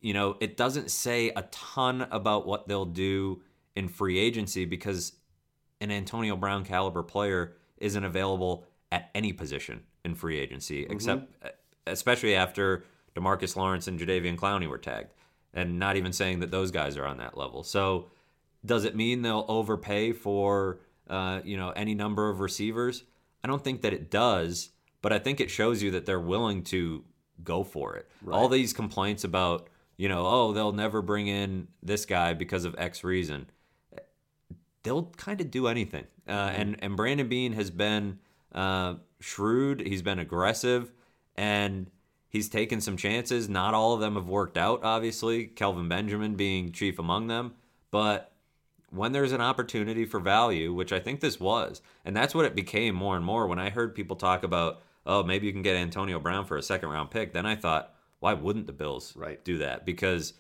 you know, it doesn't say a ton about what they'll do in free agency because an Antonio Brown caliber player isn't available at any position in free agency, except especially after DeMarcus Lawrence and Jadeveon Clowney were tagged, and not even saying that those guys are on that level. So, does it mean they'll overpay for uh, you know any number of receivers? I don't think that it does, but I think it shows you that they're willing to go for it. All these complaints about you know oh they'll never bring in this guy because of X reason they'll kind of do anything. Uh, and and Brandon Beane has been uh, shrewd. He's been aggressive, and he's taken some chances. Not all of them have worked out. Obviously, Kelvin Benjamin being chief among them. But when there's an opportunity for value, which I think this was, and that's what it became more and more. When I heard people talk about, oh, maybe you can get Antonio Brown for a second round pick, then I thought, why wouldn't the Bills Right. do that? Because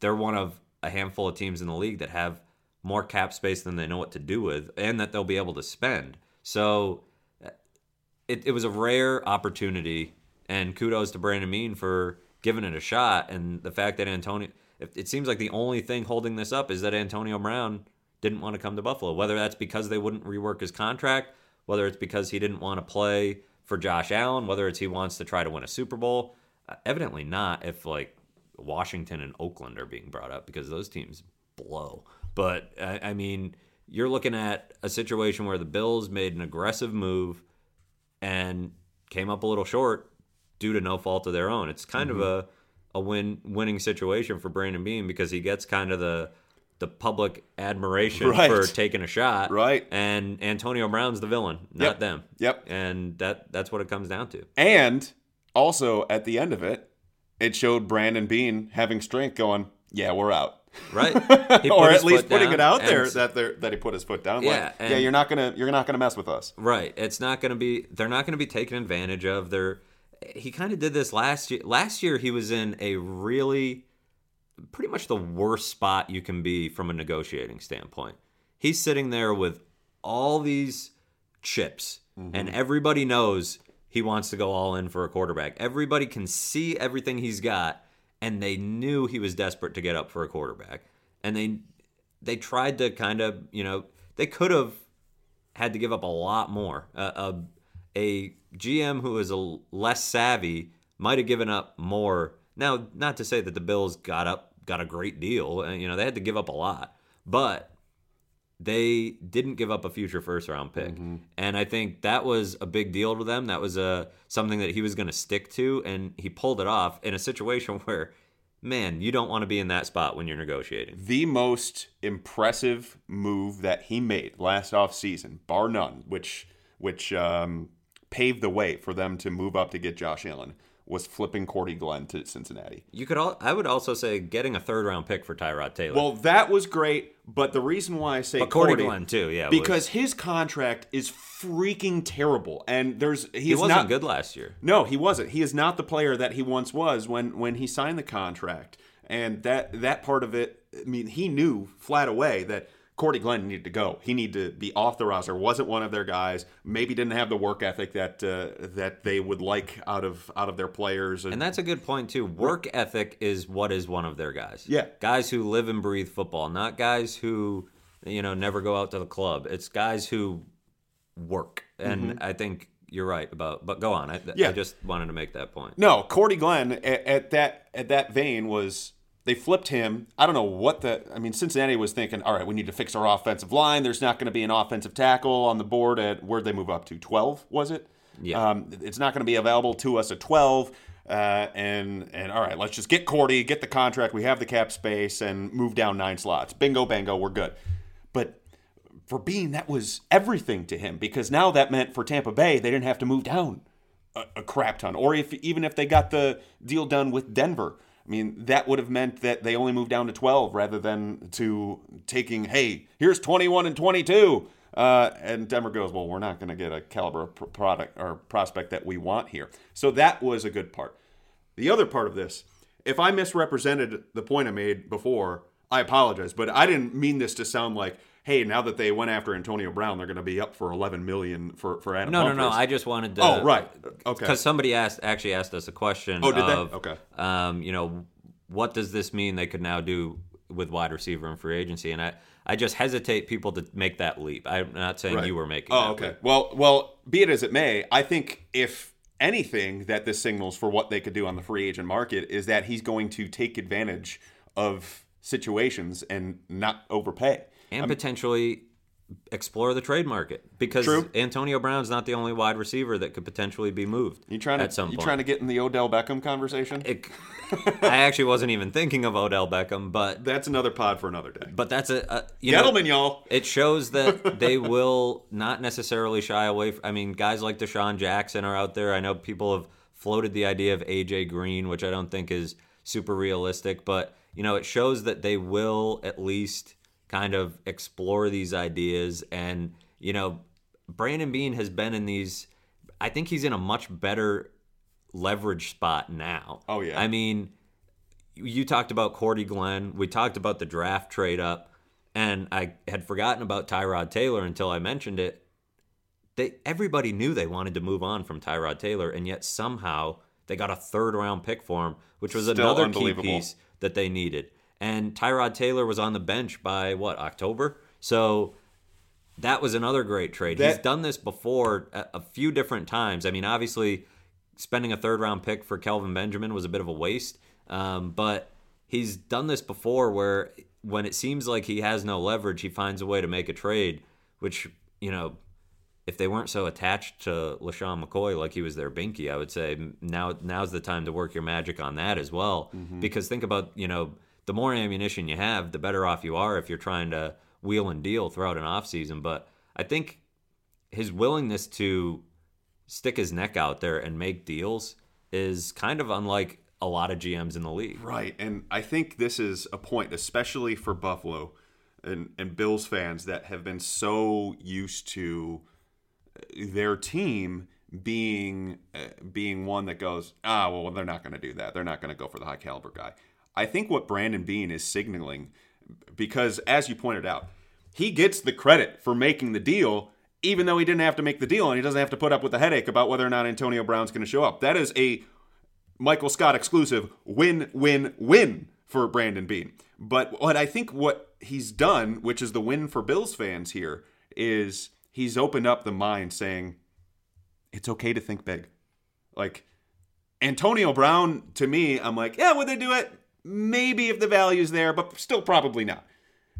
they're one of a handful of teams in the league that have more cap space than they know what to do with and that they'll be able to spend. So it, it was a rare opportunity and kudos to Brandon Beane for giving it a shot and the fact that Antonio it, it seems like the only thing holding this up is that Antonio Brown didn't want to come to Buffalo whether that's because they wouldn't rework his contract whether it's because he didn't want to play for Josh Allen whether it's he wants to try to win a Super Bowl uh, evidently not if like Washington and Oakland are being brought up because those teams blow. But I, I mean, you're looking at a situation where the Bills made an aggressive move and came up a little short due to no fault of their own. It's kind of mm-hmm. a a win winning situation for Brandon Beane because he gets kind of the the public admiration Right. for taking a shot. Right. And Antonio Brown's the villain, not Yep. them. Yep. And that that's what it comes down to. And also at the end of it, it showed Brandon Beane having strength going, yeah, we're out. Right. *laughs* He or at least putting it out there that they're, that he put his foot down. Yeah, like, yeah, you're not gonna you're not gonna mess with us. Right. It's not to be. They're not going to be taken advantage of. They're. He kind of did this last year. Last year he was in a really, pretty much the worst spot you can be from a negotiating standpoint. He's sitting there with all these chips, mm-hmm. and everybody knows he wants to go all in for a quarterback. Everybody can see everything he's got, and they knew he was desperate to get up for a quarterback, and they they tried to kind of you know they could have had to give up a lot more. Uh, a, a GM who is a less savvy might have given up more. Now, not to say that the Bills got up got a great deal. uh, You know, they had to give up a lot, but they didn't give up a future first round pick. And I think that was a big deal to them. That was a something that he was going to stick to and he pulled it off in a situation *laughs* where man, you don't want to be in that spot when you're negotiating. The most impressive move that he made last offseason, bar none, which which um, paved the way for them to move up to get Josh Allen, was flipping Cordy Glenn to Cincinnati. You could all I would also say getting a third round pick for Tyrod Taylor. Well, that was great, but the reason why I say but Cordy, Cordy, Glenn too, yeah. was- because his contract is freaking terrible, and there's he's he wasn't not good last year. No, he wasn't. He is not the player that he once was when when he signed the contract. And that that part of it, I mean, he knew flat away that Cordy Glenn needed to go. He needed to be off the roster. wasn't one of their guys. Maybe didn't have the work ethic that uh, that they would like out of out of their players. And that's a good point too. Work ethic is what is one of their guys. Yeah. Guys who live and breathe football, not guys who, you know, never go out to the club. It's guys who work. And I think you're right about but go on. I, Mm-hmm. Yeah. I just wanted to make that point. No, Cordy Glenn at, at that at that vein was they flipped him. I don't know what the I mean Cincinnati was thinking, all right, we need to fix our offensive line. There's not going to be an offensive tackle on the board at where'd they move up to? 12, was it? Yeah. Um, it's not going to be available to us at 12. Uh, and and all right, let's just get Cordy, get the contract. We have the cap space, and move down nine slots. Bingo, bango, we're good. But for Beane, that was everything to him because now that meant for Tampa Bay, they didn't have to move down a, a crap ton. Or if even if they got the deal done with Denver, I mean, that would have meant that they only moved down to 12 rather than to taking, hey, here's 21 and 22. Uh, and Denver goes, well, we're not going to get a caliber of pr- product or prospect that we want here. So that was a good part. The other part of this, if I misrepresented the point I made before, I apologize, but I didn't mean this to sound like, hey, now that they went after Antonio Brown, they're going to be up for 11 million for for Adam. No, no, no. I just wanted to. Oh, right. Okay. Because somebody asked, actually asked us a question. Oh, did they? Okay. Um, you know, what does this mean they could now do with wide receiver and free agency? And I, I just hesitate people to make that leap. I'm not saying Right. you were making. Oh, that okay. leap. Well, well, be it as it may, I think if anything that this signals for what they could do on the free agent market is that he's going to take advantage of situations and not overpay. And potentially explore the trade market because True. Antonio Brown's not the only wide receiver that could potentially be moved. You trying to at some you point. trying to get in the Odell Beckham conversation? It- I actually wasn't even thinking of Odell Beckham, but That's another pod for another day. but that's a, a you know, Gentlemen, y'all. It shows that *laughs* they will not necessarily shy away. From, I mean, guys like DeSean Jackson are out there. I know people have floated the idea of AJ Green, which I don't think is super realistic, but you know, it shows that they will at least kind of explore these ideas. And you know, Brandon Beane has been in these. I think he's in a much better leverage spot now. Oh, yeah. I mean, you talked about Cordy Glenn. We talked about the draft trade up, and I had forgotten about Tyrod Taylor until I mentioned it. They everybody knew they wanted to move on from Tyrod Taylor, and yet somehow they got a third round pick for him, which was Still another key piece that they needed. And Tyrod Taylor was on the bench by what October, so that was another great trade. He's done this before a, a few different times. I mean, obviously, spending a third round pick for Kelvin Benjamin was a bit of a waste, um, but he's done this before where when it seems like he has no leverage, he finds a way to make a trade, which, you know, if they weren't so attached to LeSean McCoy like he was their binky, I would say now now's the time to work your magic on that as well. Because think about, you know, the more ammunition you have, the better off you are if you're trying to wheel and deal throughout an offseason. But I think his willingness to stick his neck out there and make deals is kind of unlike a lot of GMs in the league. Right, and I think this is a point, especially for Buffalo and, and Bills fans that have been so used to their team being uh, being one that goes, ah, well, they're not going to do that. They're not going to go for the high caliber guy. I think what Brandon Beane is signaling, because as you pointed out, he gets the credit for making the deal, even though he didn't have to make the deal and he doesn't have to put up with the headache about whether or not Antonio Brown's going to show up. That is a Michael Scott exclusive win win win for Brandon Beane. But what I think what he's done, which is the win for Bills fans here, is he's opened up the mind saying it's okay to think big. Like Antonio Brown to me, I'm like, yeah, would they do it? Maybe if the value's there, but still probably not.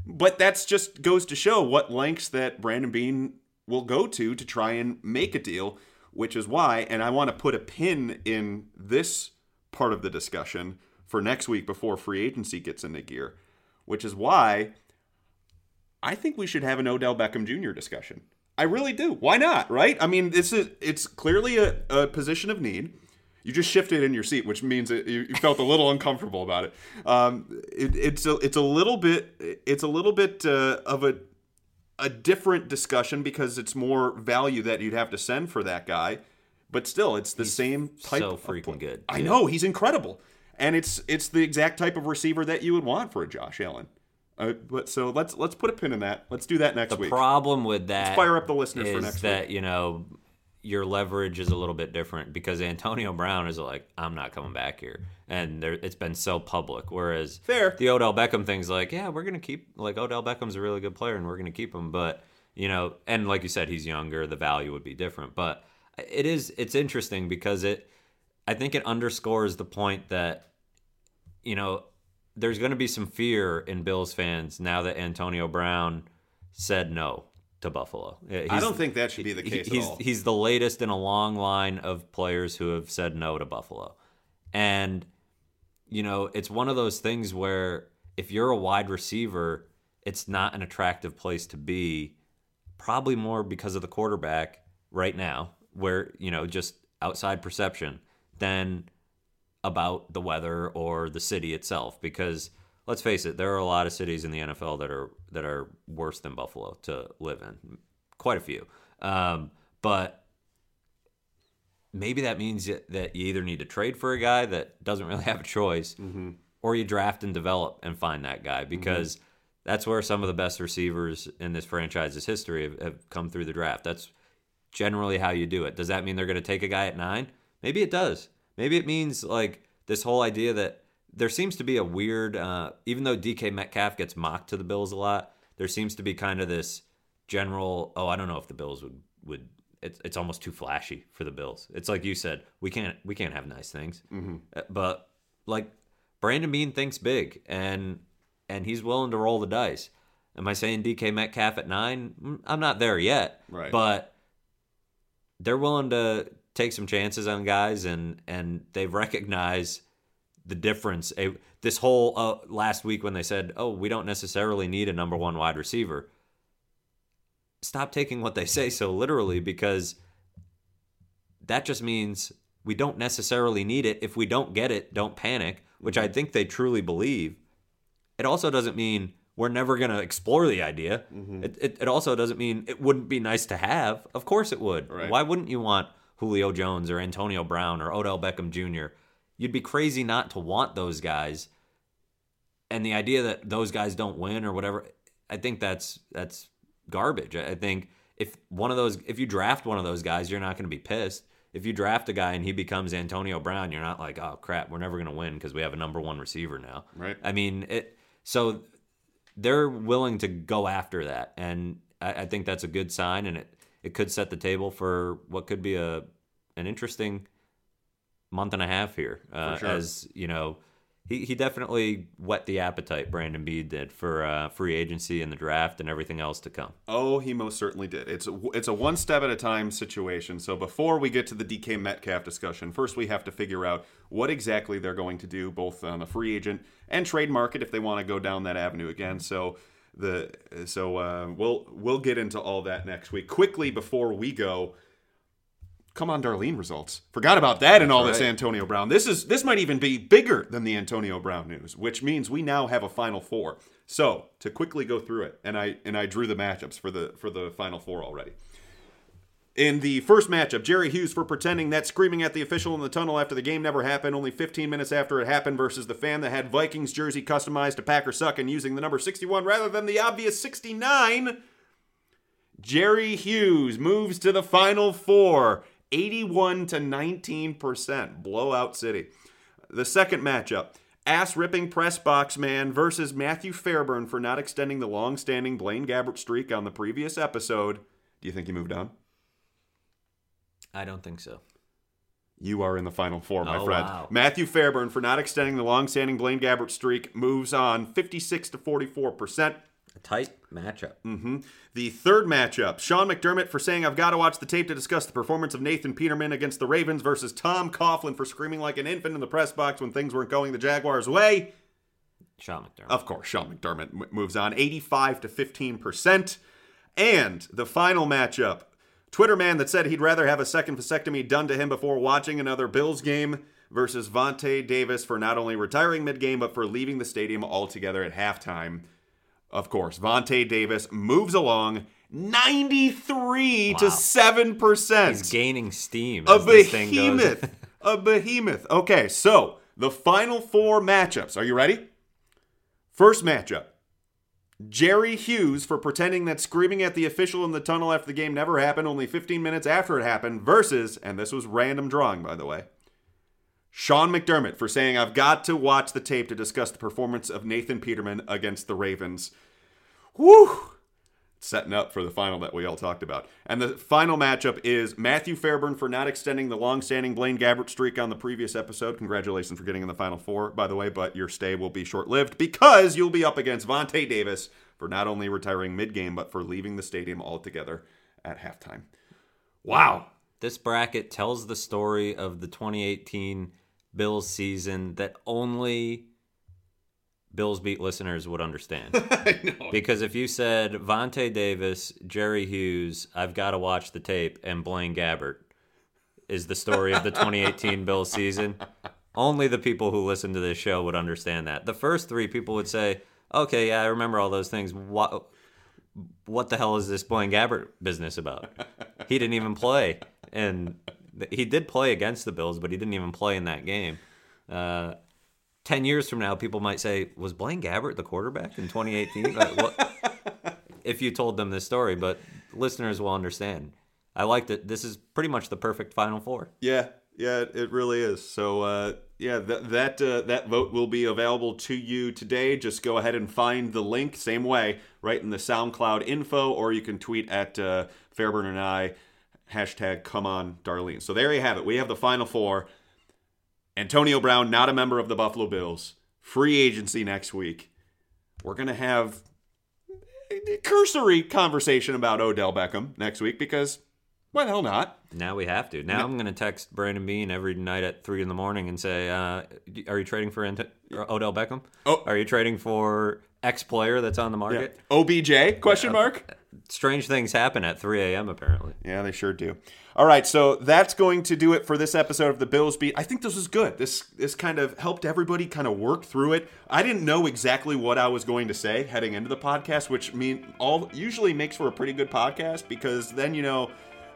But that's just goes to show what lengths that Brandon Beane will go to to try and make a deal, which is why, and I want to put a pin in this part of the discussion for next week before free agency gets into gear, which is why I think we should have an Odell Beckham Jr. discussion. I really do. Why not? Right? I mean, this is it's clearly a, a position of need. You just shifted in your seat, which means that you, you felt a little *laughs* uncomfortable about it. Um, it. It's a it's a little bit it's a little bit uh, of a a different discussion because it's more value that you'd have to send for that guy, but still, it's the same type. so of freaking good, I know he's incredible, and it's it's the exact type of receiver that you would want for a Josh Allen. Uh, but so let's let's put a pin in that. Let's do that next The week. problem with that fire up the listeners for next that week. you know your leverage is a little bit different because Antonio Brown is like, I'm not coming back here, and there, it's been so public. Whereas Fair. the Odell Beckham thing's like, yeah, we're gonna keep like Odell Beckham's a really good player, and we're gonna keep him, but you know, and like you said, he's younger, the value would be different, but it is it's interesting because it, I think it underscores the point that you know, there's going to be some fear in Bills fans now that Antonio Brown said no to Buffalo. I don't think that should be the case he's, at all. He's the latest in a long line of players who have said no to Buffalo. And, you know, it's one of those things where if you're a wide receiver, it's not an attractive place to be, probably more because of the quarterback right now, where, you know, just outside perception, than about the weather or the city itself. Because let's face it, there are a lot of cities in the NFL that are that are worse than Buffalo to live in. Quite a few. Um, but maybe that means that you either need to trade for a guy that doesn't really *laughs* have a choice, or you draft and develop and find that guy because That's where some of the best receivers in this franchise's history have, have come through the draft. That's generally how you do it. Does that mean they're going to take a guy at nine? Maybe it does. Maybe it means like this whole idea that there seems to be a weird, uh, even though DK Metcalf gets mocked to the Bills a lot, there seems to be kind of this general. Oh, I don't know if the Bills would would. It's it's almost too flashy for the Bills. It's like you said, we can't we can't have nice things. Mm-hmm. But like Brandon Beane thinks big, and and he's willing to roll the dice. Am I saying DK Metcalf at nine? Mm, I'm not there yet. Right. But they're willing to take some chances on guys, and and they've recognized the difference. A, this whole uh, last week when they said, "Oh, we don't necessarily need a number one wide receiver." Stop taking what they say so literally because that just means we don't necessarily need it. If we don't get it, don't panic, which I think they truly believe. It also doesn't mean we're never going to explore the idea. It, it, it also doesn't mean it wouldn't be nice to have. Of course it would. Right. Why wouldn't you want Julio Jones or Antonio Brown or Odell Beckham Jr.? You'd be crazy not to want those guys. And the idea that those guys don't win or whatever, I think that's that's garbage. I think if one of those if you draft one of those guys, you're not going to be pissed. If you draft a guy and he becomes Antonio Brown, you're not like, "Oh crap, we're never going to win because we have a number 1 receiver now." Right. I mean, it so they're willing to go after that, and I, I think that's a good sign, and it it could set the table for what could be a an interesting month and a half here. Uh, sure. As you know, he he definitely whet the appetite. Brandon Beane did for uh, free agency and the draft and everything else to come. Oh, he most certainly did. It's a, it's a one step at a time situation. So before we get to the DK Metcalf discussion, first we have to figure out what exactly they're going to do, both on the free agent and trade market, if they want to go down that avenue again. So the so uh, we'll we'll get into all that next week. Quickly before we go, come on, Darlene results. Forgot about that and all this. Antonio Brown. This is this might even be bigger than the Antonio Brown news, which means we now have a final four. So to quickly go through it, and I and I drew the matchups for the for the final four already. In the first matchup, Jerry Hughes for pretending that screaming at the official in the tunnel after the game never happened, only 15 minutes after it happened, versus the fan that had Vikings jersey customized to Packer suck and using the number 61 rather than the obvious 69. Jerry Hughes moves to the final four, 81 to 19%. Blowout city. The second matchup, ass ripping press box man versus Matthew Fairburn for not extending the long standing Blaine Gabbert streak on the previous episode. Do you think he moved on? I don't think so. You are in the final four, my Oh, friend. wow. Matthew Fairburn for not extending the long-standing Blaine Gabbert streak moves on 56 to 44 percent. A tight matchup. Mm. The third matchup, Sean McDermott for saying I've got to watch the tape to discuss the performance of Nathan Peterman against the Ravens versus Tom Coughlin for screaming like an infant in the press box when things weren't going the Jaguars' way. Sean McDermott. Of course, Sean McDermott moves on 85 to 15%. And the final matchup Twitter man that said he'd rather have a second vasectomy done to him before watching another Bills game versus Vontae Davis for not only retiring mid game, but for leaving the stadium altogether at halftime. Of course, Vontae Davis moves along 93 to 7%. He's gaining steam. A as this thing goes. behemoth. *laughs* a behemoth. Okay, so the final four matchups. Are you ready? First matchup Jerry Hughes for pretending that screaming at the official in the tunnel after the game never happened, only 15 minutes after it happened, versus, and this was random drawing, by the way, Sean McDermott for saying, I've got to watch the tape to discuss the performance of Nathan Peterman against the Ravens. Woo! setting up for the final that we all talked about. And the final matchup is Matthew Fairburn for not extending the long-standing Blaine Gabbert streak on the previous episode. Congratulations for getting in the final four, by the way, but your stay will be short-lived because you'll be up against Vontae Davis for not only retiring mid-game, but for leaving the stadium altogether at halftime. Wow. This bracket tells the story of the 2018 Bills season that only Bills beat listeners would understand. *laughs* Because if you said Vontae Davis, Jerry Hughes, I've got to watch the tape, and Blaine Gabbert is the story of the 2018 Bills season, only the people who listen to this show would understand that. The first three people would say, "Okay, yeah, I remember all those things. What, what the hell is this Blaine Gabbert business about? He didn't even play, and he did play against the Bills, but he didn't even play in that game." Uh, 10 years from now, people might say, Was Blaine Gabbert the quarterback in 2018? Like, if you told them this story, but listeners will understand. I liked it. This is pretty much the perfect Final Four. Yeah, yeah, it really is. So, uh, yeah, that that uh, that vote will be available to you today. Just go ahead and find the link, same way, right in the SoundCloud info, or you can tweet at uh, Fairburn and I hashtag Come on Darlene. So there you have it. We have the final four. Antonio Brown, not a member of the Buffalo Bills. Free agency next week. We're gonna have a cursory conversation about Odell Beckham next week because why the hell not? Now we have to. Now I'm going to text Brandon Beane every night at 3 in the morning and say, uh, Are you trading for Ant- Odell Beckham? Oh. Are you trading for X player that's on the Yeah. market? OBJ? Question mark. Strange things happen at 3 a.m., apparently. Yeah, they sure do. All right, so that's going to do it for this episode of the Bills Beat. I think this was good. This this kind of helped everybody kind of work through it. I didn't know exactly what I was going to say heading into the podcast, which mean all usually makes for a pretty good podcast because then you know,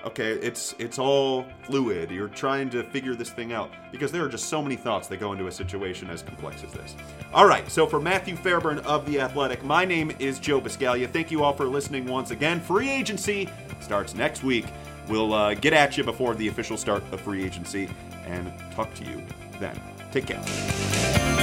okay, it's it's all fluid. You're trying to figure this thing out because there are just so many thoughts that go into a situation as complex as this. All right, so for Matthew Fairburn of the Athletic, my name is Joe Buscaglia. Thank you all for listening once again. Free agency starts next week. We'll uh, get at you before the official start of free agency and talk to you then. Take care.